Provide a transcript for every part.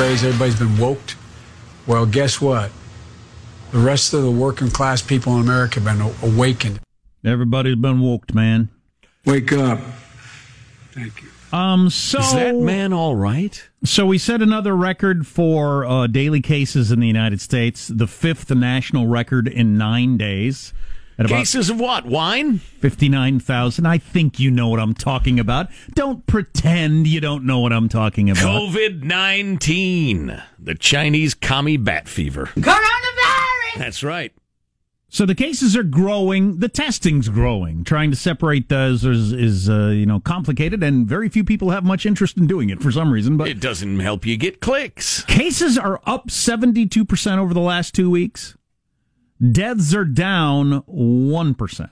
this phrase, everybody's been woked. Well, guess what? The rest of the working class people in America have been awakened. Everybody's been woked, man. Wake up. Thank you. Um, so Is that man all right? So we set another record for uh, daily cases in the United States, the fifth national record in nine days. At about Cases of what? Wine? 59,000. I think you know what I'm talking about. Don't pretend you don't know what I'm talking about. COVID 19. The Chinese commie bat fever. Coronavirus! That's right. So the cases are growing, the testing's growing. Trying to separate those is, is uh, you know, complicated, and very few people have much interest in doing it for some reason. But It doesn't help you get clicks. cases are up 72% over the last two weeks. Deaths are down 1%.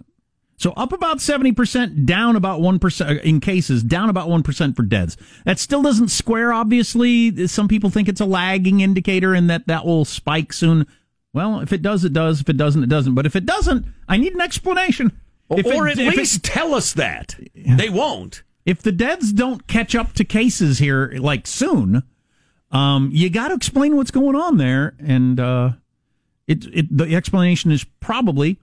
So up about 70%, down about 1% in cases, down about 1% for deaths. That still doesn't square, obviously. Some people think it's a lagging indicator and that that will spike soon. Well, if it does, it does. If it doesn't, it doesn't. But if it doesn't, I need an explanation. If or it- at if it- least tell us that. They won't. if the deaths don't catch up to cases here like soon, um, you got to explain what's going on there, and uh, it, it the explanation is probably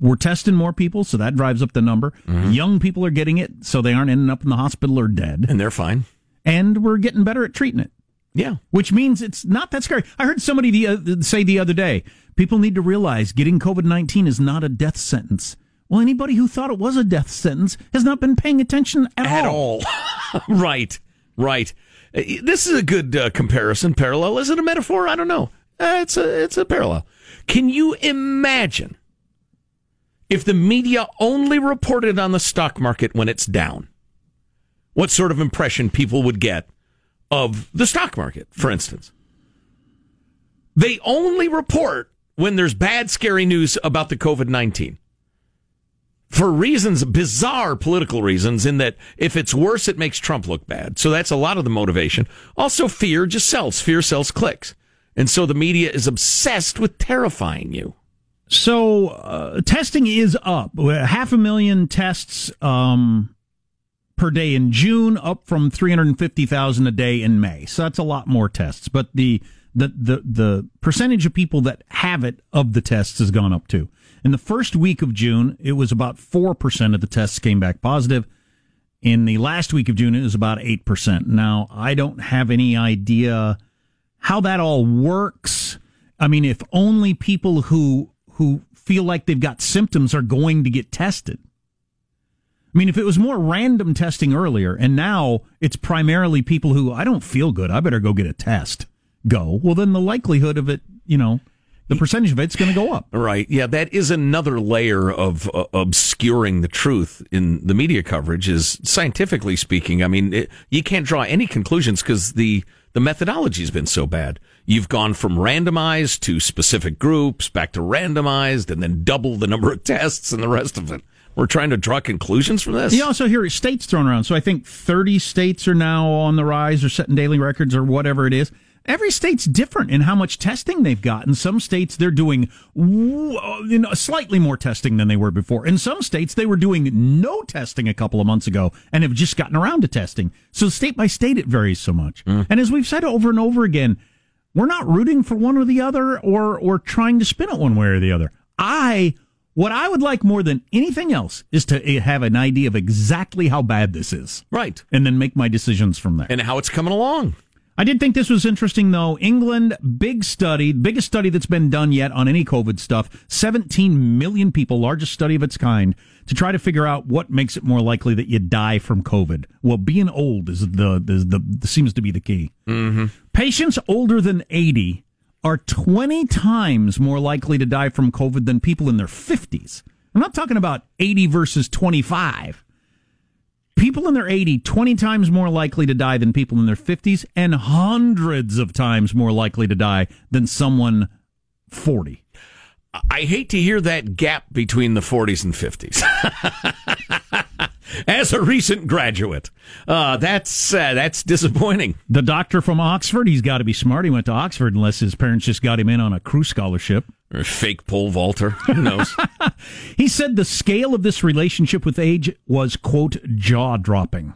we're testing more people, so that drives up the number. Young people are getting it, so they aren't ending up in the hospital or dead, And they're fine. and we're getting better at treating it. Yeah. Which means it's not that scary. I heard somebody the, uh, say the other day, people need to realize getting COVID 19 is not a death sentence. Well, anybody who thought it was a death sentence has not been paying attention at, At all. right. Right. Uh, This is a good uh, comparison. Parallel. Is it a metaphor? I don't know. Uh, it's a it's a parallel. Can you imagine if the media only reported on the stock market when it's down? What sort of impression people would get of the stock market, for instance? They only report when there's bad, scary news about the COVID 19 for reasons, bizarre political reasons, in that if it's worse, it makes Trump look bad. So that's a lot of the motivation. Also, fear just sells. Fear sells clicks. And so the media is obsessed with terrifying you. So uh, testing is up. Half a million tests um, per day in June, up from 350,000 a day in May. So that's a lot more tests. But the, the, the, the percentage of people that have it of the tests has gone up too. In the first week of June, it was about 4% of the tests came back positive. In the last week of June, it was about 8%. Now, I don't have any idea how that all works. I mean, if only people who who feel like they've got symptoms are going to get tested. I mean, if it was more random testing earlier and now it's primarily people who I don't feel good, I better go get a test. Go. Well, then the likelihood of it, you know, the percentage of it's going to go up. Right. Yeah, that is another layer of uh, obscuring the truth in the media coverage is scientifically speaking. I mean, it, you can't draw any conclusions because the the methodology has been so bad. You've gone from randomized to specific groups, back to randomized, and then double the number of tests and the rest of it. We're trying to draw conclusions from this. You also hear states thrown around. So I think 30 states are now on the rise or setting daily records or whatever it is. Every state's different in how much testing they've got. In some states, they're doing uh, you know, slightly more testing than they were before. In some states, they were doing no testing a couple of months ago and have just gotten around to testing. So state by state, it varies so much. And as we've said over and over again, we're not rooting for one or the other or, or trying to spin it one way or the other. I, what I would like more than anything else is to have an idea of exactly how bad this is. Right. And then make my decisions from there. And how it's coming along. I did think this was interesting, though. England, big study, biggest study that's been done yet on any COVID stuff. 17 million people, largest study of its kind, to try to figure out what makes it more likely that you die from COVID. Well, being old is the, is the, the seems to be the key. Mm-hmm. Patients older than 80 are 20 times more likely to die from COVID than people in their 50s. I'm not talking about 80 versus 25 people in their 80 20 times more likely to die than people in their 50s and hundreds of times more likely to die than someone 40 I hate to hear that gap between the 40s and 50s. As a recent graduate, uh, that's uh, that's disappointing. the doctor from oxford he's got to be smart he went to oxford unless his parents just got him in on a crew scholarship Or fake pole vaulter. Who knows? he said the scale of this relationship with age was quote jaw dropping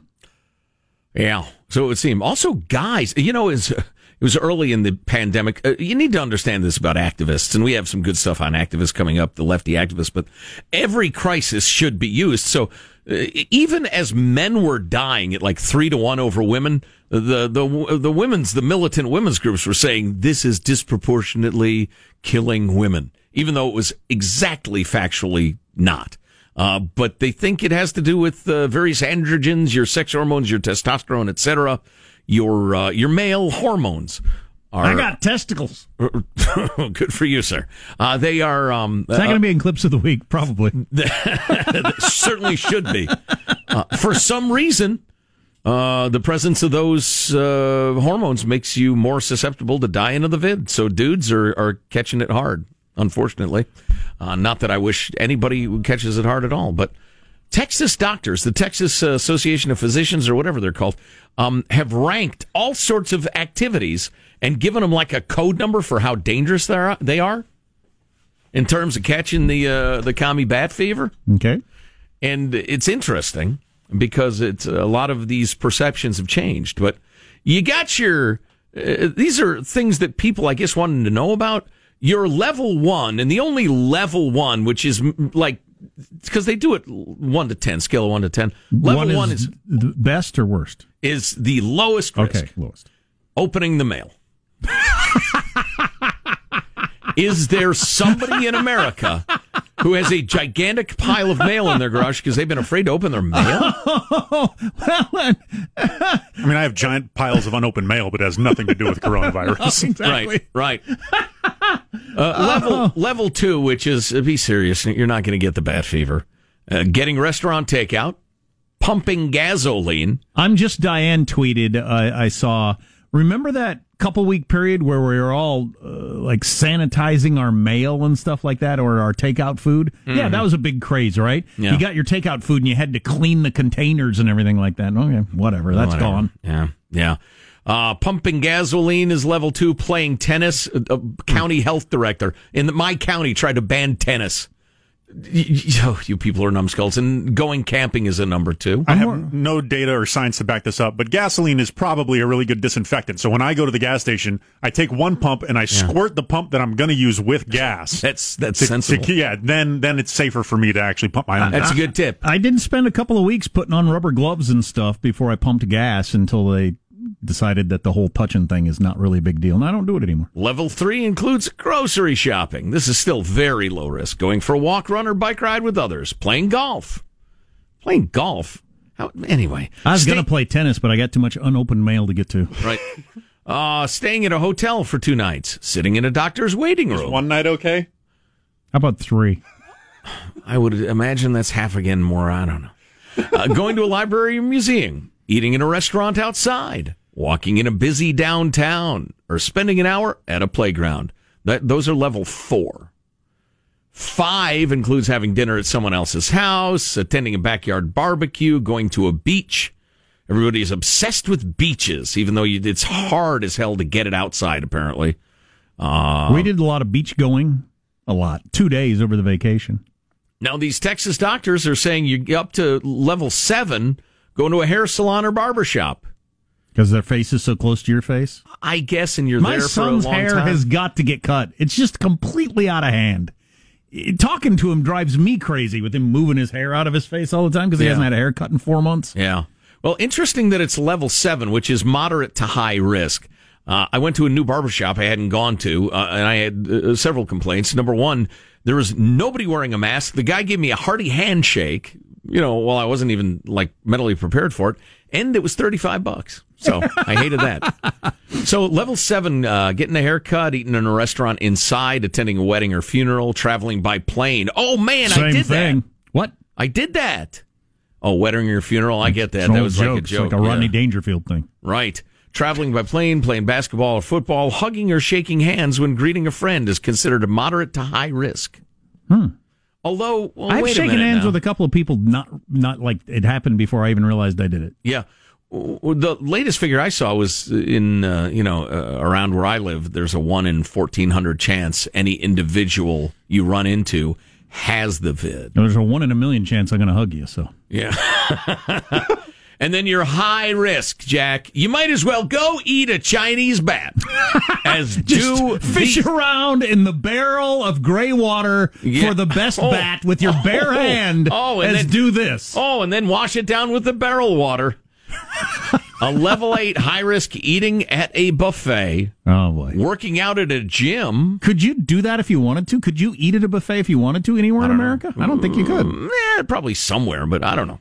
Yeah. So it would seem. Also, guys, you know, is it was early in the pandemic. Uh, you need to understand this about activists, and we have some good stuff on activists coming up, the lefty activists. But every crisis should be used. So even as men were dying at like three to one over women, the the the women's the militant women's groups were saying this is disproportionately killing women, even though it was exactly factually not. Uh, but they think it has to do with uh, various androgens, your sex hormones, your testosterone, etc., your uh, your male hormones. Are, I got testicles. good for you, sir. Uh, they are. Um, Is that going to be in clips of the week? Probably. certainly should be. Uh, for some reason, uh, the presence of those uh, hormones makes you more susceptible to dying of the vid. So dudes are, are catching it hard, unfortunately. Uh, not that I wish anybody catches it hard at all, but Texas doctors, the Texas Association of Physicians, or whatever they're called, um, have ranked all sorts of activities and given them like a code number for how dangerous they are. They are in terms of catching the uh, the commie bat fever. Okay, and it's interesting because it's a lot of these perceptions have changed. But you got your uh, these are things that people, I guess, wanted to know about your level one, and the only level one, which is like because they do it one to ten, scale of one to ten. Level one is, one is the best or worst. Is the lowest risk. Okay, lowest. Opening the mail. is there somebody in America who has a gigantic pile of mail in their garage because they've been afraid to open their mail? well, I mean, I have giant piles of unopened mail, but it has nothing to do with coronavirus. exactly. Right, right. Uh, level level two, which is uh, be serious, you're not going to get the bat fever. Uh, getting restaurant takeout, pumping gasoline. I'm just Diane tweeted. Uh, I saw. Remember that couple week period where we were all uh, like sanitizing our mail and stuff like that, or our takeout food. Mm-hmm. Yeah, that was a big craze, right? Yeah. You got your takeout food and you had to clean the containers and everything like that. Okay, whatever, that's whatever. gone. Yeah, yeah. Uh, pumping gasoline is level two. Playing tennis, a, a county hmm. health director in the, my county tried to ban tennis. You, you people are numbskulls, and going camping is a number two. I have no data or science to back this up, but gasoline is probably a really good disinfectant. So when I go to the gas station, I take one pump and I yeah. squirt the pump that I'm going to use with gas. That's that's to, sensible. To, yeah, then then it's safer for me to actually pump my own. That's a good tip. I didn't spend a couple of weeks putting on rubber gloves and stuff before I pumped gas until they decided that the whole touching thing is not really a big deal, and I don't do it anymore. Level three includes grocery shopping. This is still very low risk. Going for a walk, run, or bike ride with others. Playing golf. Playing golf. How, anyway, I was going to play tennis, but I got too much unopened mail to get to. Right. Uh, staying at a hotel for two nights. Sitting in a doctor's waiting room. Is one night okay? How about three? I would imagine that's half again more. I don't know. Uh, going to a library or museum. Eating in a restaurant outside walking in a busy downtown, or spending an hour at a playground. That, those are level four. Five includes having dinner at someone else's house, attending a backyard barbecue, going to a beach. Everybody is obsessed with beaches, even though you, it's hard as hell to get it outside, apparently. Uh, we did a lot of beach going, a lot. Two days over the vacation. Now, these Texas doctors are saying you get up to level seven, going to a hair salon or barber shop. Because their face is so close to your face? I guess, and you're My there for son's a long hair time. has got to get cut. It's just completely out of hand. Talking to him drives me crazy with him moving his hair out of his face all the time because he Yeah. hasn't had a haircut in four months. Yeah. Well, interesting that it's level seven, which is moderate to high risk. Uh, I went to a new barbershop I hadn't gone to, uh, and I had uh, several complaints. Number one, there was nobody wearing a mask. The guy gave me a hearty handshake, you know, while I wasn't even like mentally prepared for it, and it was 35 bucks. So I hated that. So level seven, uh, getting a haircut, eating in a restaurant inside, attending a wedding or funeral, traveling by plane. Oh man, Same I did thing. that. What? I did that. Oh, wedding or funeral. I get that. That was like a joke. It's joke. like a Rodney Yeah. Dangerfield thing. Right. Traveling by plane, playing basketball or football, hugging or shaking hands when greeting a friend is considered a moderate to high risk. Hmm. Although, well, I've shaken hands now. with a couple of people, not not like it happened before I even realized I did it. Yeah. The latest figure I saw was in, uh, you know, uh, around where I live, there's a one in 1400 chance any individual you run into has the vid. There's a one in a million chance I'm going to hug you. So Yeah. and then you're high risk, Jack. You might as well go eat a Chinese bat as do fish the- around in the barrel of gray water Yeah. for the best Oh. bat with your bare Oh. hand. Oh, and as then- do this. Oh, and then wash it down with the barrel water. a level eight high risk eating at a buffet, Oh boy. working out at a gym. Could you do that if you wanted to? Could you eat at a buffet if you wanted to anywhere in America? I don't think you could. Eh, probably somewhere, but I don't know.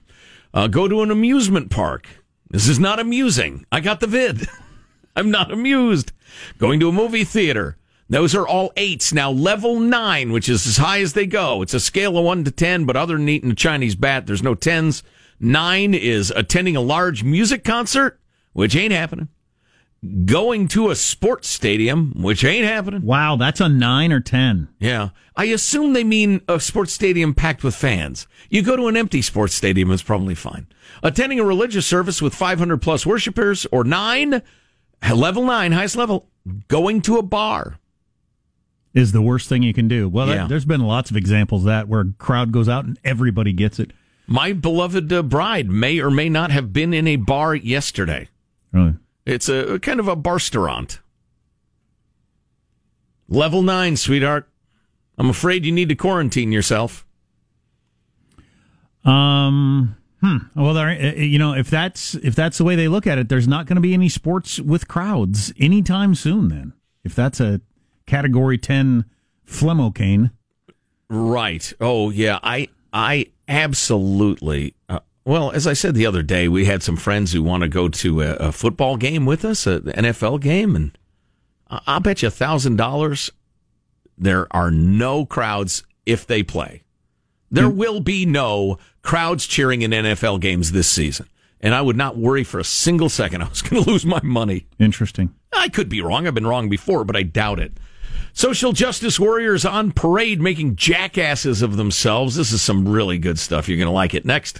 Uh, go to an amusement park. This is not amusing. I got the vid. I'm not amused. Going to a movie theater. Those are all eights. Now, level nine, which is as high as they go. It's a scale of one to 10, but other than eating a Chinese bat, there's no tens. Nine is attending a large music concert, which ain't happening. Going to a sports stadium, which ain't happening. Wow, that's a nine or ten. Yeah. I assume they mean a sports stadium packed with fans. You go to an empty sports stadium, it's probably fine. Attending a religious service with 500 plus worshipers, or nine, level nine, highest level, going to a bar. Is the worst thing you can do. Well, that- there's been lots of examples of that where a crowd goes out and everybody gets it. My beloved uh, bride may or may not have been in a bar yesterday. Really? It's a kind of a barsterant. Level nine, sweetheart. I'm afraid you need to quarantine yourself. Um. Hmm. Well, there, uh, you know, if that's if that's the way they look at it, there's not going to be any sports with crowds anytime soon. Then, if that's a category ten phlegmocane, Right. Oh, yeah. I I absolutely. Uh, well, as I said the other day, we had some friends who want to go to a, a football game with us, an NFL game, and I'll bet you a thousand dollars there are no crowds if they play. There mm. will be no crowds cheering in NFL games this season, and I would not worry for a single second I was going to lose my money. interesting. I could be wrong. I've been wrong before, but I doubt it. Social justice warriors on parade making jackasses of themselves. This is some really good stuff. You're going to like it. Next.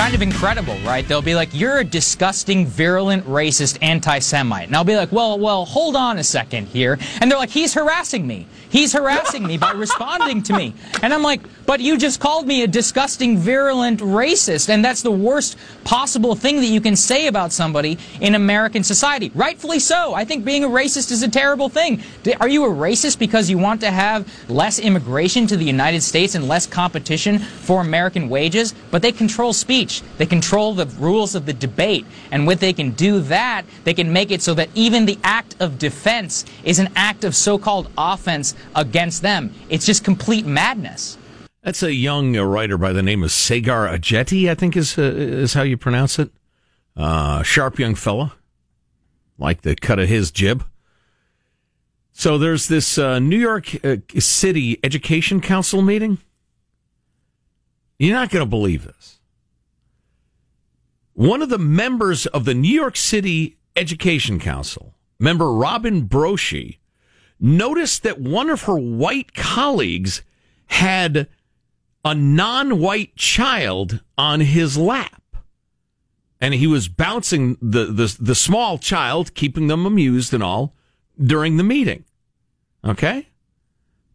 Kind of incredible, right? They'll be like, "You're a disgusting, virulent, racist, anti-Semite," and I'll be like, "Well, well, hold on a second here," and they're like, "He's harassing me. He's harassing me by responding to me," and I'm like, "But you just called me a disgusting, virulent, racist, and that's the worst possible thing that you can say about somebody in American society. Rightfully so. I think being a racist is a terrible thing. Are you a racist because you want to have less immigration to the United States and less competition for American wages? But they control speech. They control the rules of the debate. And when they can do that, they can make it so that even the act of defense is an act of so-called offense against them. It's just complete madness. That's a young uh, writer by the name of Sagar Ajeti, I think is uh, is how you pronounce it. Uh, sharp young fella. Like the cut of his jib. So there's this uh, New York uh, City Education Council meeting. You're not going to believe this. One of the members of the New York City Education Council, member Robin Broshi, noticed that one of her white colleagues had a non-white child on his lap. And he was bouncing the, the the small child keeping them amused and all during the meeting. Okay?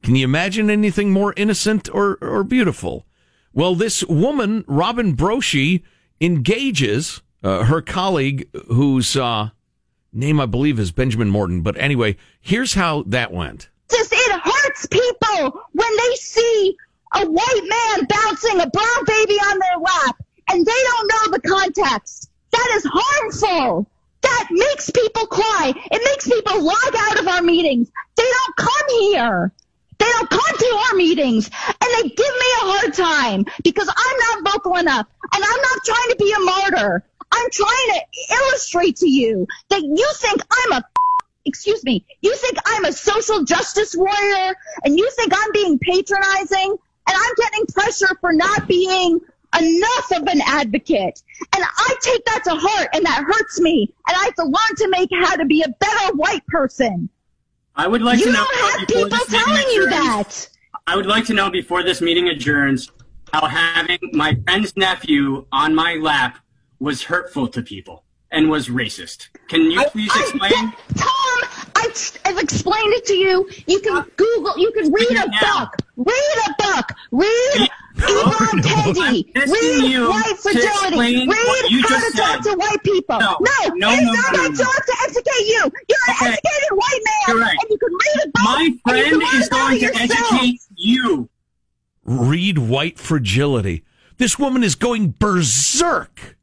Can you imagine anything more innocent or or beautiful? Well this woman robin broshi engages uh, her colleague whose uh, name i believe is benjamin morton. But anyway here's how that went. It hurts people when they see a white man bouncing a brown baby on their lap and they don't know the context. That is harmful. That makes people cry. It makes people log out of our meetings. They don't come here. They don't come to our meetings and they give me a hard time because I'm not vocal enough and I'm not trying to be a martyr. I'm trying to illustrate to you that you think I'm a excuse me, you think I'm a social justice warrior and you think I'm being patronizing and I'm getting pressure for not being enough of an advocate. And I take that to heart and that hurts me. And I have to learn to make how to be a better white person. I would like You to know You don't have before people this meeting telling you adjourns- that. I would like to know before this meeting adjourns how having my friend's nephew on my lap was hurtful to people and was racist. Can you please I- explain? I- Tom, I, have explained it to you. You can Google, you can read a now. book. Read a book. Read Yvonne Teddy. Read White Fragility. Read you How just to Talk to White People. No, no, no, it's no, not no, my no. job to educate you. You're an educated white man, You're right. and you can read a book. My friend is going to yourself. educate you. Read white fragility. This woman is going berserk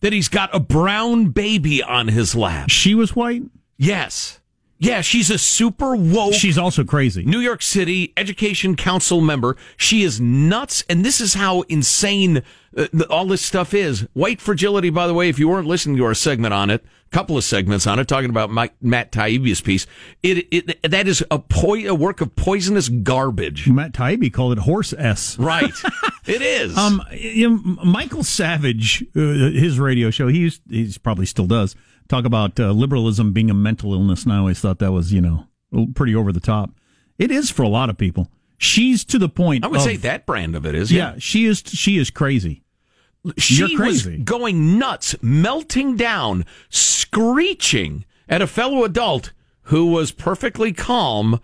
that he's got a brown baby on his lap. She was white. Yes. Yeah, she's a super woke She's also crazy. New York City Education Council member. She is nuts, and this is how insane uh, the, all this stuff is. White fragility, by the way, if you weren't listening to our segment on it, a couple of segments on it, talking about Mike, Matt Taibbi's piece, it, it that is a, poi- a work of poisonous garbage. Matt Taibbi called it horse s. Right, it is. Um, you know, Michael Savage, uh, his radio show, he used, he's probably still does talk about uh, liberalism being a mental illness, and I always thought that was you know pretty over the top. It is for a lot of people. She's to the point. I would of- say that brand of it is. Yeah, she is. She is crazy. she You're crazy. was going nuts, melting down, screeching at a fellow adult who was perfectly calm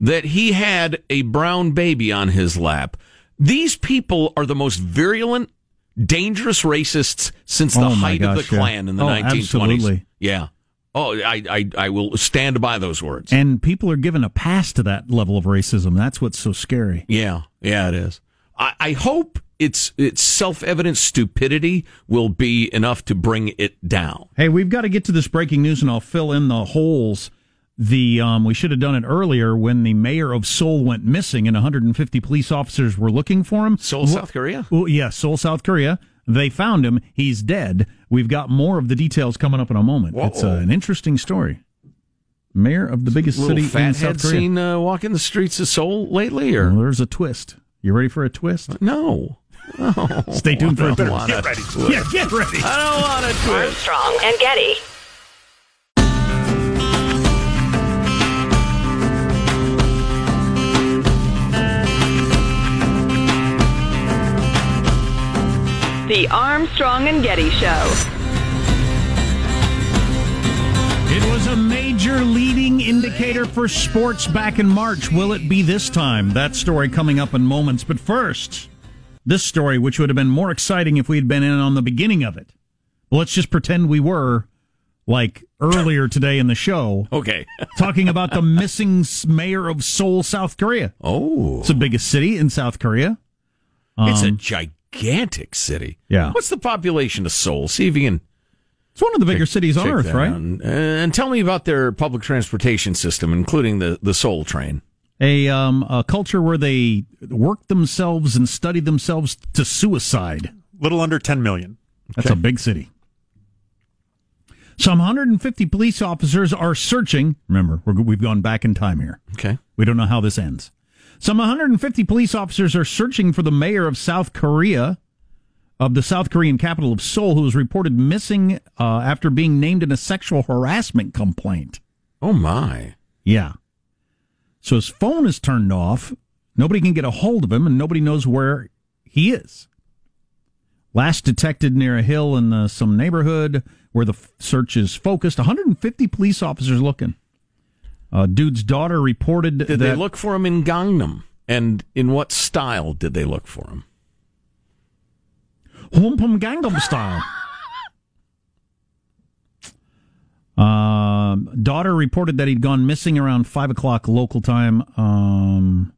that he had a brown baby on his lap. These people are the most virulent, dangerous racists since the Oh, height of gosh, the yeah. Klan in the Oh, 1920s. absolutely. Yeah. Oh, I, I, I will stand by those words. And people are given a pass to that level of racism. That's what's so scary. Yeah, yeah, it is. I, I hope it's it's self evident stupidity will be enough to bring it down. Hey, we've got to get to this breaking news, and I'll fill in the holes. The um, we should have done it earlier when the mayor of Seoul went missing, and 150 police officers were looking for him. Seoul, South Korea. Well, yeah, Seoul, South Korea. They found him. He's dead. We've got more of the details coming up in a moment. Whoa. It's uh, an interesting story. Mayor of the biggest Little city in fathead South Korea. seen uh, walking the streets of Seoul lately, or Well, there's a twist. You ready for a twist? no? Stay tuned for a I don't twist. want a twist. Yeah, get ready. I don't want a twist. Armstrong and Getty. The Armstrong and Getty Show. It was a major leading indicator for sports back in March. Will it be this time? That story coming up in moments. But first, this story, which would have been more exciting if we had been in on the beginning of it. Well, let's just pretend we were, like earlier today in the show, Okay. talking about the missing mayor of Seoul, South Korea. Oh, It's the biggest city in South Korea. it's a Um, gigantic city. Yeah. What's the population of Seoul? See if you can It's one of the bigger cities on earth, right? And, and tell me about their public transportation system, including the the Seoul train. A um a culture where they work themselves and study themselves to suicide. Little under 10 million. That's a big city. Some 150 police officers are searching. Remember, we're, we've gone back in time here. Okay. We don't know how this ends. Some 150 police officers are searching for the mayor of South Korea, of the South Korean capital of Seoul, who was reported missing uh, after being named in a sexual harassment complaint. Oh my. Yeah. So his phone is turned off. Nobody can get a hold of him, and nobody knows where he is. Last detected near a hill in uh, some neighborhood where the f- search is focused. 150 police officers looking. Uh, dude's daughter reported Did that they look for him in Gangnam? And in what style did they look for him? Humpum Gangnam style. Um, daughter reported that he'd gone missing around five o'clock local time. Um,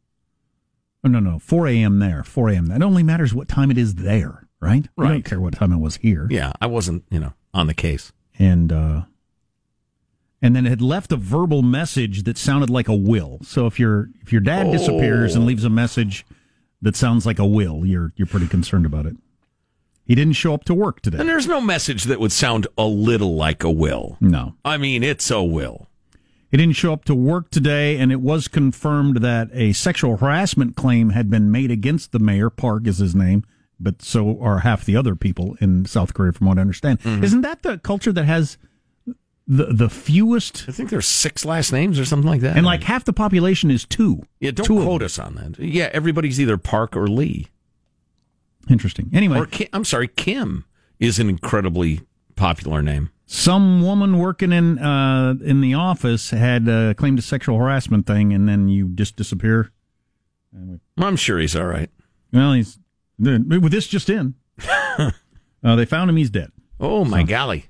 oh, no, no, four a.m. there. Four a.m. That only matters what time it is there, right? Right. I don't care what time it was here. Yeah, I wasn't, you know, on the case. And uh, and then it had left a verbal message that sounded like a will. So if your if your dad disappears and oh. leaves a message that sounds like a will, you're you're pretty concerned about it. He didn't show up to work today. And there's no message that would sound a little like a will. No. I mean, it's a will. He didn't show up to work today, and it was confirmed that a sexual harassment claim had been made against the mayor. Park is his name, but so are half the other people in South Korea, from what I understand. Mm-hmm. Isn't that the culture that has the the fewest, I think there's six last names or something like that. and like half the population is two. yeah, don't two quote us on that. Yeah, everybody's either Park or Lee. Interesting. Anyway, Or Kim, I'm sorry, Kim is an incredibly popular name. some woman working in uh, in the office had uh, claimed a sexual harassment thing, and then you just disappear. I'm sure he's all right. Well, he's with this just in. uh, they found him; he's dead. Oh my golly.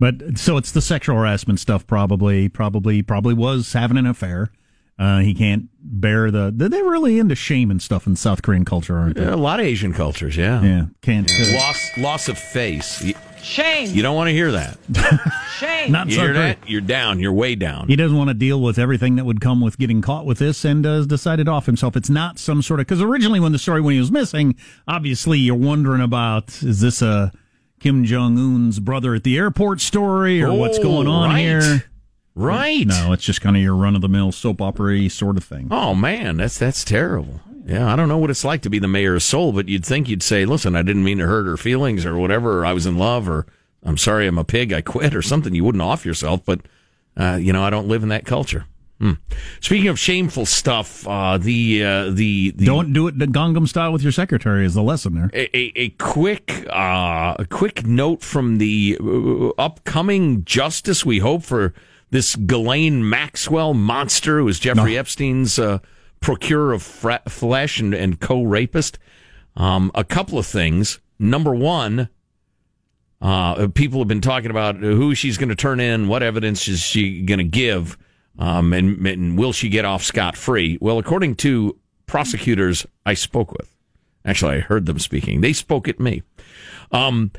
But so it's the sexual harassment stuff. Probably, probably, probably was having an affair. Uh, he can't bear the. They're really into shame and stuff in South Korean culture, aren't they? A lot of Asian cultures, yeah. Yeah, can't. uh, Loss loss of face. You, Shame. you don't want to hear that. Shame. not in You South hear Korea. that? You're down. You're way down. He doesn't want to deal with everything that would come with getting caught with this, and uh, has decided off himself. It's not some sort of because originally when the story when he was missing, obviously you're wondering about is this a Kim Jong Un's brother at the airport story or what's Oh, going on right. here? Right. No, it's just kind of your run of the mill soap opera sort of thing. Oh man, that's that's terrible. Yeah, I don't know what it's like to be the mayor of Seoul, but you'd think you'd say, "Listen, I didn't mean to hurt her feelings, or whatever. Or I was in love, or I'm sorry, I'm a pig, I quit, or something." You wouldn't off yourself, but uh, you know, I don't live in that culture. Hmm. Speaking of shameful stuff, uh, the uh, the the Don't do it the Gangnam style with your secretary is the lesson there. a, a, a quick uh, a quick note from the uh, upcoming justice. We hope for this Ghislaine Maxwell monster, who is Jeffrey Epstein's uh, procurer of fra- flesh and, and co-rapist. Um, a couple of things. Number one, uh, people have been talking about who she's going to turn in, what evidence is she going to give, um, and, and will she get off scot free? Well, according to prosecutors I spoke with, actually, I heard them speaking. They spoke at me. Um,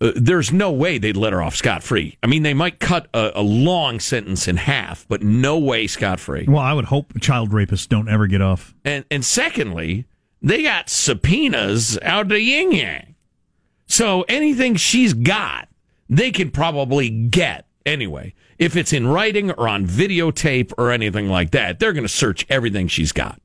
uh, there's no way they'd let her off scot free. I mean, they might cut a, a long sentence in half, but no way scot free. Well, I would hope child rapists don't ever get off. And and secondly, they got subpoenas out to Yin Yang. So anything she's got, they can probably get anyway. If it's in writing or on videotape or anything like that, they're going to search everything she's got.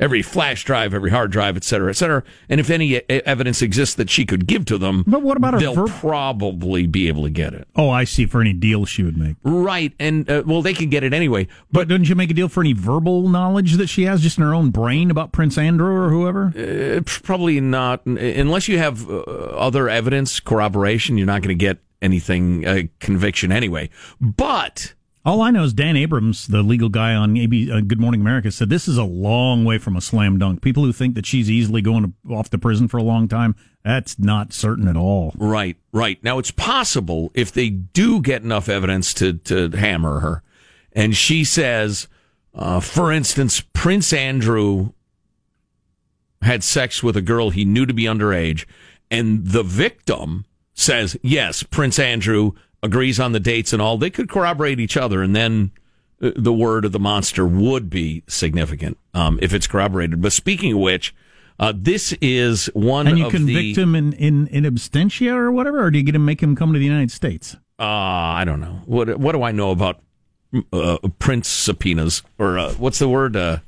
Every flash drive, every hard drive, et cetera, et cetera. And if any e- evidence exists that she could give to them, But what about her they'll probably be able to get it. Oh, I see. For any deal she would make. Right. And, uh, well, they can get it anyway. But didn't you make a deal for any verbal knowledge that she has just in her own brain about Prince Andrew or whoever? Uh, probably not unless you have uh, other evidence corroboration you're not going to get anything uh, conviction anyway but All I know is Dan Abrams, the legal guy on AB, uh, Good Morning America, said this is a long way from a slam dunk. People who think that she's easily going to, off to prison for a long time, that's not certain at all. right right now it's possible if they do get enough evidence to to hammer her and she says uh, for instance prince andrew had sex with a girl he knew to be underage and the victim says yes prince andrew agrees on the dates and all they could corroborate each other and then uh, the word of the monster would be significant um, if it's corroborated but speaking of which uh, this is one And you convict the him in, in, in absentia or whatever, or do you get him make him come to the United States? uh, I don't know. What what do I know about uh, prince subpoenas or uh, what's the word? Uh,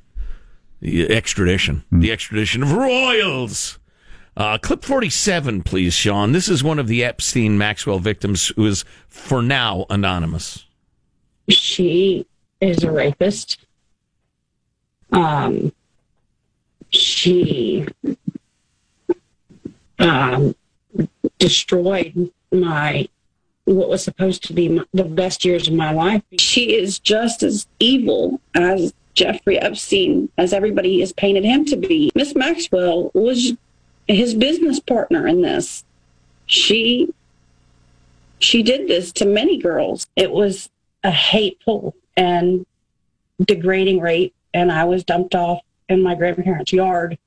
the extradition. The extradition of royals. Uh, clip 47, please, Sean. This is one of the Epstein Maxwell victims who is, for now, anonymous. she is a rapist. Um, she um, destroyed my what was supposed to be my, the best years of my life. She is just as evil as Jeffrey Epstein, as everybody has painted him to be. Miss Maxwell was his business partner in this. She she did this to many girls. It was a hateful and degrading rape, and I was dumped off in my grandparents' yard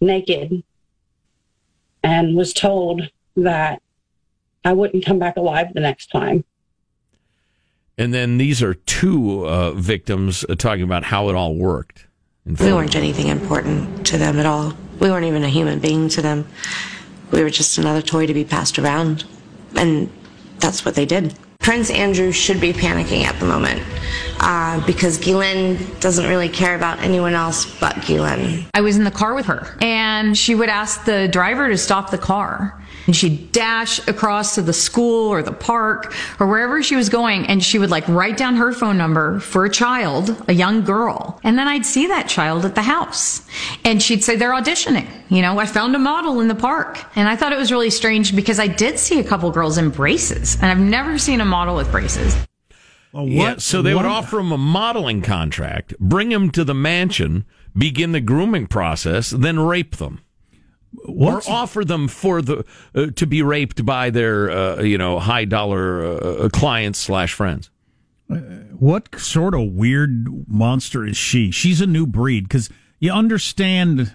naked and was told that I wouldn't come back alive the next time. And then these are two uh, victims uh, talking about how it all worked. In We weren't anything important to them at all. We weren't even a human being to them. We were just another toy to be passed around. And that's what they did. Prince Andrew should be panicking at the moment uh, because Ghislaine doesn't really care about anyone else but Ghislaine. I was in the car with her, and she would ask the driver to stop the car. And she'd dash across to the school or the park or wherever she was going and she would like write down her phone number for a child, a young girl. And then I'd see that child at the house and she'd say they're auditioning. You know, I found a model in the park. And I thought it was really strange because I did see a couple girls in braces and I've never seen a model with braces. yeah, so they would offer him a modeling contract, bring him to the mansion, begin the grooming process, then rape them. What's- or offer them for the uh, to be raped by their uh, you know high dollar uh, clients slash friends. What sort of weird monster is she? She's a new breed because you understand,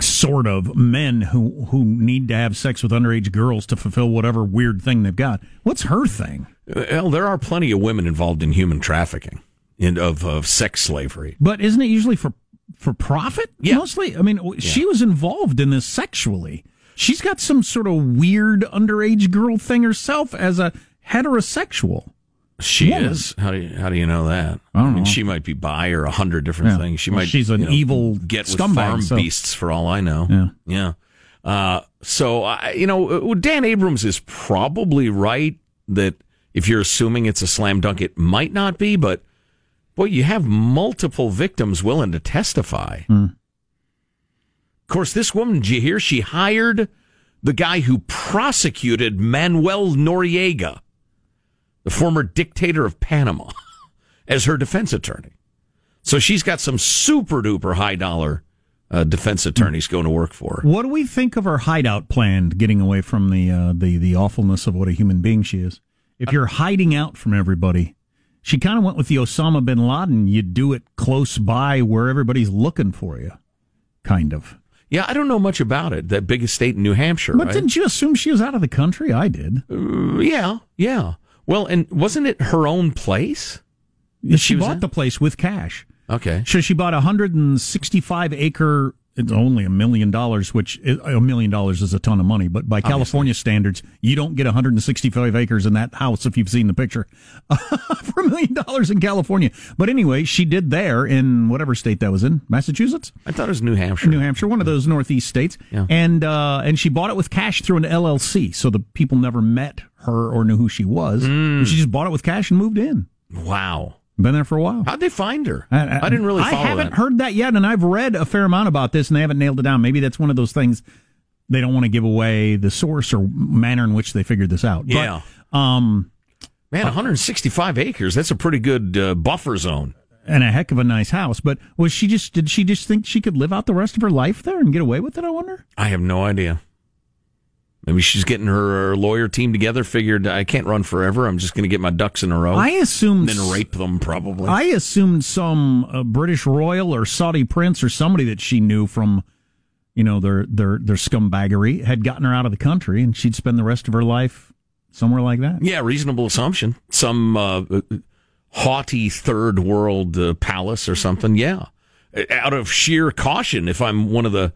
sort of, men who who need to have sex with underage girls to fulfill whatever weird thing they've got. What's her thing? Well, there are plenty of women involved in human trafficking and of of sex slavery. But isn't it usually for for profit? Yeah. Mostly. I mean, w she was involved in this sexually. She's got some sort of weird underage girl thing herself as a heterosexual. She Woman. is. How do you how do you know that? I don't mean, know. she might be bi or a hundred different Yeah. things. She Well, might. she's an you know, evil get with farm so- beasts for all I know. Yeah. Yeah. Uh, so I you know, uh, Dan Abrams is probably right that if you're assuming it's a slam dunk, it might not be. But boy, you have multiple victims willing to testify. Of course, this woman, did you hear? She hired the guy who prosecuted Manuel Noriega, the former dictator of Panama, as her defense attorney. So she's got some super duper high dollar uh, defense attorneys going to work for her. What do we think of her hideout plan, getting away from the uh, the the awfulness of what a human being she is? If you're hiding out from everybody, she kind of went with the Osama bin Laden. You do it close by where everybody's looking for you, kind of. Yeah, I don't know much about it. That big estate in New Hampshire, But right? didn't you assume she was out of the country? I did. Uh, yeah, yeah. Well, and wasn't it her own place? she she bought the place with cash. Okay. So she bought a 165 acre. It's only a million dollars, which a million dollars is a ton of money. But by California standards, you don't get 165 acres in that house if you've seen the picture for a million dollars in California. But anyway, she did there in whatever state that was in, Massachusetts, I thought it was New Hampshire. New Hampshire, one of those northeast states. Yeah. And uh, and she bought it with cash through an LLC, so the people never met her or knew who she was. Mm. She just bought it with cash and moved in. Wow. Been there for a while. How'd they find her? I, didn't really I haven't that. heard that yet, and I've read a fair amount about this, and they haven't nailed it down. Maybe that's one of those things they don't want to give away the source or manner in which they figured this out. But, Yeah. um, Man, 165 acres. That's a pretty good uh, buffer zone. and a heck of a nice house. But was she just? Did she just think she could live out the rest of her life there and get away with it? I wonder. I have no idea. Maybe she's getting her, lawyer team together. Figured I can't run forever. I'm just going to get my ducks in a row. I assumed and then rape them probably. I assumed some uh, British royal or Saudi prince or somebody that she knew from, you know, their their their scumbaggery had gotten her out of the country, and she'd spend the rest of her life somewhere like that. yeah, reasonable assumption. Some uh, haughty third world uh, palace or something. Yeah, out of sheer caution. If I'm one of the,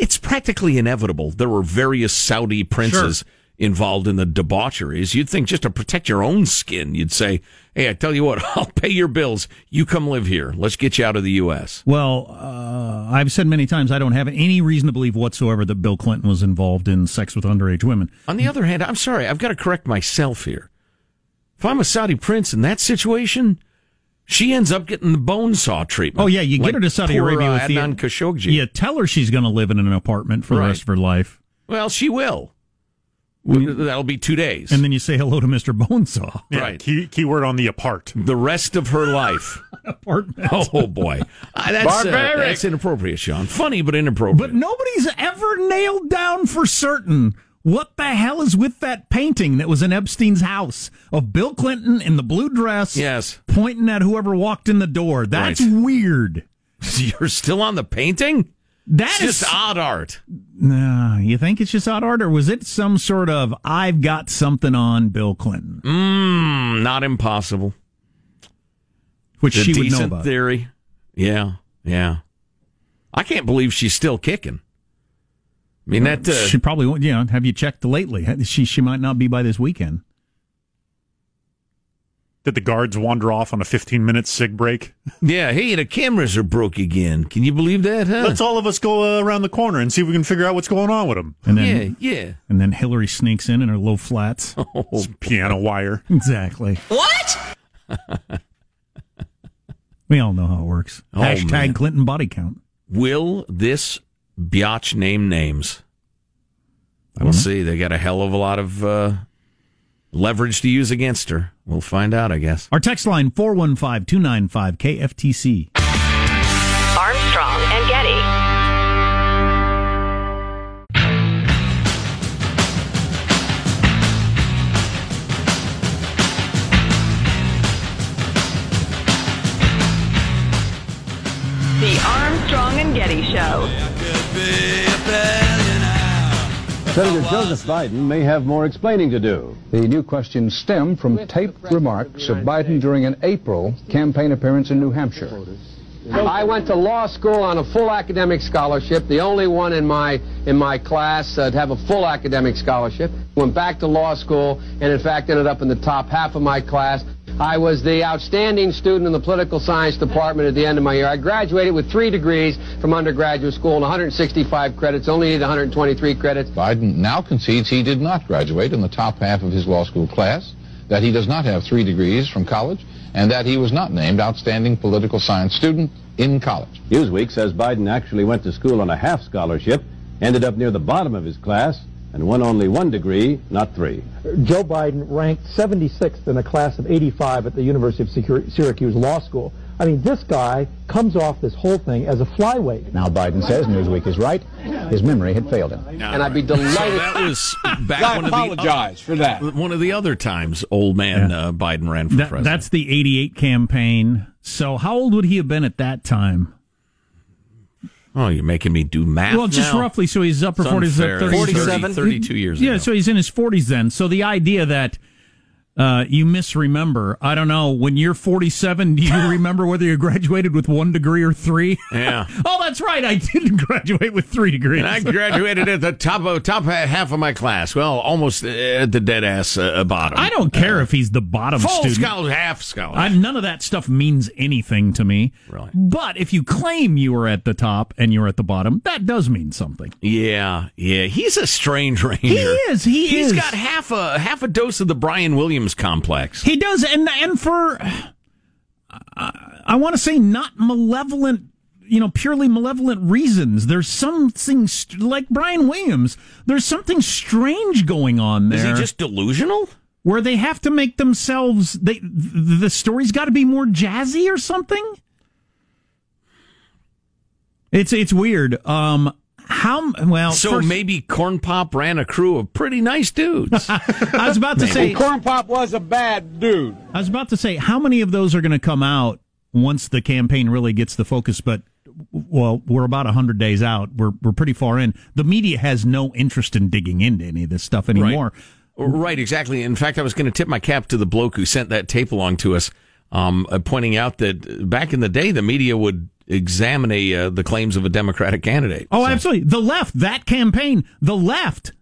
it's practically inevitable. There were various Saudi princes. Involved in the debaucheries, you'd think just to protect your own skin, you'd say, "Hey, I tell you what, I'll pay your bills. You come live here. Let's get you out of the U.S." Well, uh, I've said many times I don't have any reason to believe whatsoever that Bill Clinton was involved in sex with underage women. On the other hand, I'm sorry, I've got to correct myself here. If I'm a Saudi prince in that situation, she ends up getting the bone saw treatment. Oh yeah, you Like get her to Saudi poor, Arabia uh, with the Adnan Khashoggi. You tell her she's going to live in an apartment for the rest of her life, Well, she will. That'll be two days. and then you say hello to Mister Bonesaw. Yeah, Right. Key, keyword on the apart. the rest of her life. Apartment. Oh boy, Uh, that's uh, that's inappropriate, Sean. Funny but inappropriate. But nobody's ever nailed down for certain what the hell is with that painting that was in Epstein's house of Bill Clinton in the blue dress, yes, pointing at whoever walked in the door. That's Right. weird. you're still on the painting. That's just odd art. Nah, you think it's just odd art, or was it some sort of I've got something on Bill Clinton, Mm, not impossible. which she would know about? theory. Yeah, yeah. I can't believe she's still kicking. I mean that. Uh, she probably won't. You know, have you checked lately? She she might not be by this weekend. Did the guards wander off on a 15 minute sig break? Yeah, hey, the cameras are broke again. Can you believe that, huh? Let's all of us go uh, around the corner and see if we can figure out what's going on with them. And then, yeah, yeah. And then Hillary sneaks in in her low flats. Oh, piano wire. Exactly. What? We all know how it works. Oh, Hashtag man. Clinton body count. Will this biatch name names? We'll see. They got a hell of a lot of uh, leverage to use against her. We'll find out, I guess. Our text line 415 295 KFTC. Senator Joseph Biden may have more explaining to do. The new questions stem from taped remarks of Biden during an April campaign appearance in New Hampshire. I went to law school on a full academic scholarship, the only one in my in my class uh, to have a full academic scholarship. Went back to law school and in fact ended up in the top half of my class. I was the outstanding student in the political science department at the end of my year. I graduated with three degrees from undergraduate school and 165 credits, only needed 123 credits. Biden now concedes he did not graduate in the top half of his law school class, that he does not have three degrees from college, and that he was not named outstanding political science student in college. Newsweek says Biden actually went to school on a half scholarship, ended up near the bottom of his class, and won only one degree, not three. Joe Biden ranked 76th in a class of 85 at the University of Syracuse Law School. I mean, this guy comes off this whole thing as a flyweight. Now Biden says Newsweek is right. His memory had failed him. and I'd be delighted. So that was back I one apologize of the, for that. One of the other times old man uh, Biden ran for That- president. that's the 88 campaign. So how old would he have been at that time? Oh, you're making me do math. well, just now? roughly. So he's upper It's 40s, unfair. 30s, 30 32 years Yeah, ago. so he's in his 40s then. So the idea that uh, you misremember, I don't know, when you're 47, do you remember whether you graduated with one degree or three? Yeah. oh, that's right. I didn't graduate with three degrees. And I graduated at the top of top half of my class. Well, almost at the dead ass uh, bottom. I don't care if he's the bottom Full student. scholar, half scholar. I, none of that stuff means anything to me. Really? But if you claim you were at the top and you're at the bottom, that does mean something. Yeah, yeah. He's a strange ranger. He is, he He's is. He's got half a half a dose of the Brian Williams complex. He does, and and for I, I want to say not malevolent, you know, purely malevolent reasons. There's something st- like Brian Williams. There's something strange going on Is there. he just delusional? where they have to make themselves they the story's got to be more jazzy or something. It's it's weird. Um, how well? So first- maybe Corn Pop ran a crew of pretty nice dudes. I was about to say Corn Pop was a bad dude. I was about to say how many of those are going to come out once the campaign really gets the focus, but well, we're about 100 days out. We're we're pretty far in. The media has no interest in digging into any of this stuff anymore. Right, exactly. In fact, I was going to tip my cap to the bloke who sent that tape along to us, um, uh, pointing out that back in the day, the media would examine a, uh, the claims of a Democratic candidate. Oh, absolutely. The left, that campaign, the left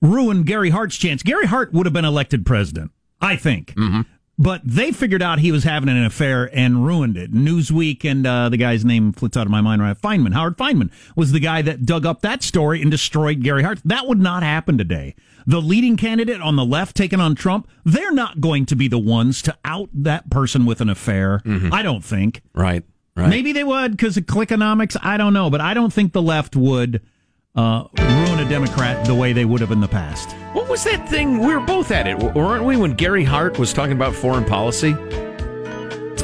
ruined Gary Hart's chance. Gary Hart would have been elected president, I think. Mm-hmm. But they figured out he was having an affair and ruined it. Newsweek and uh, the guy's name flits out of my mind right. Fineman, Howard Fineman, was the guy that dug up that story and destroyed Gary Hart. That would not happen today. The leading candidate on the left taking on Trump, they're not going to be the ones to out that person with an affair. I don't think. Right, right. Maybe they would because of clickonomics. I don't know, but I don't think the left would uh, ruin a Democrat the way they would have in the past. What was that thing? We were both at it, weren't we, when Gary Hart was talking about foreign policy?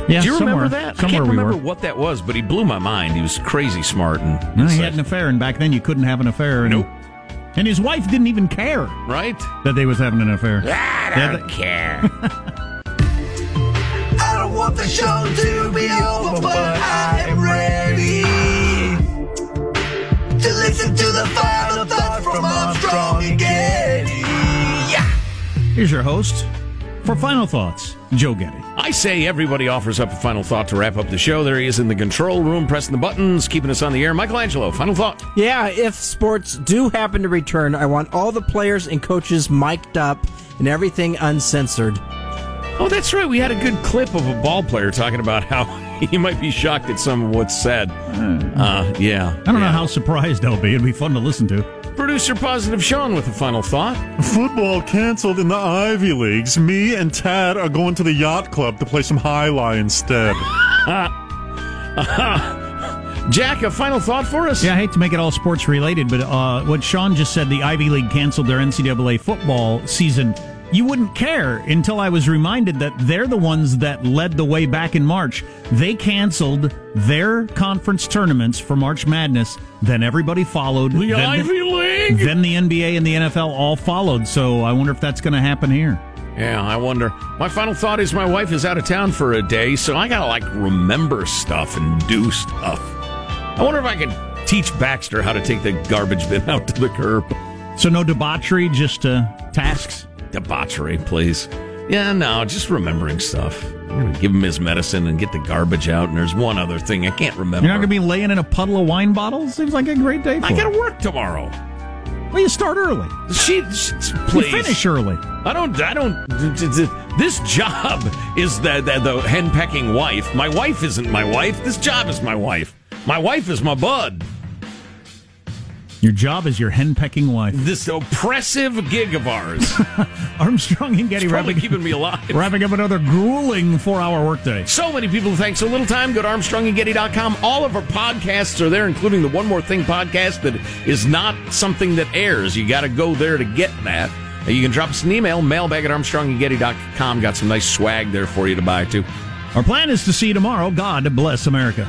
Yeah, Do you remember somewhere- that? I can't we remember were. what that was, but he blew my mind. He was crazy smart and No, he had an affair, and back then you couldn't have an affair. And, Nope. And his wife didn't even care right. that they was having an affair. I Yeah, don't care. I don't want the show to be over, but I am ready to listen to the final thoughts from Armstrong and Getty. Yeah. Here's your host for final thoughts, Joe Getty. I say everybody offers up a final thought to wrap up the show. There he is in the control room, pressing the buttons, keeping us on the air. Michelangelo, final thought. Yeah, if sports do happen to return, I want all the players and coaches mic'd up and everything uncensored. Oh, that's right. We had a good clip of a ball player talking about how he might be shocked at some of what's said. Uh, yeah. I don't know how surprised I'll be. It'd be fun to listen to. Producer Positive Sean with a final thought. Football canceled in the Ivy Leagues. Me and Tad are going to the yacht club to play some jai alai instead. Jack, a final thought for us? Yeah, I hate to make it all sports related, but uh, what Sean just said, the Ivy League canceled their NCAA football season. You wouldn't care until I was reminded that they're the ones that led the way back in March. They canceled their conference tournaments for March Madness. Then everybody followed. The then Ivy League. Then the NBA and the NFL all followed. So I wonder if that's going to happen here. Yeah, I wonder. My final thought is my wife is out of town for a day, so I gotta like remember stuff and do stuff. I wonder if I could teach Baxter how to take the garbage bin out to the curb. So no debauchery, just uh, tasks. Debauchery, please. Yeah, no, just remembering stuff. I'm gonna give him his medicine and get the garbage out. And there's one other thing I can't remember. You're not going to be laying in a puddle of wine bottles? Seems like a great day for I gotta work tomorrow. Well, you start early. She, she You finish early. I don't. I don't. This job is the, the the henpecking wife. My wife isn't my wife. This job is my wife. My wife is my bud. Your job is your henpecking wife. This oppressive gig of ours. Armstrong and Getty It's probably wrapping, keeping me alive. wrapping up another grueling four-hour workday. So many people who thank so little time. Go to ArmstrongandGetty.com. All of our podcasts are there, including the One More Thing podcast that is not something that airs. You got to go there to get that. You can drop us an email, mailbag at ArmstrongandGetty.com. Got some nice swag there for you to buy, too. Our plan is to see you tomorrow. God bless America.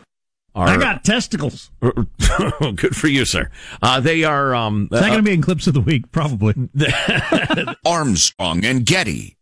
I got testicles. Good for you, sir. Uh, they are. Um, Is that going to be in clips of the week? Probably. Armstrong and Getty.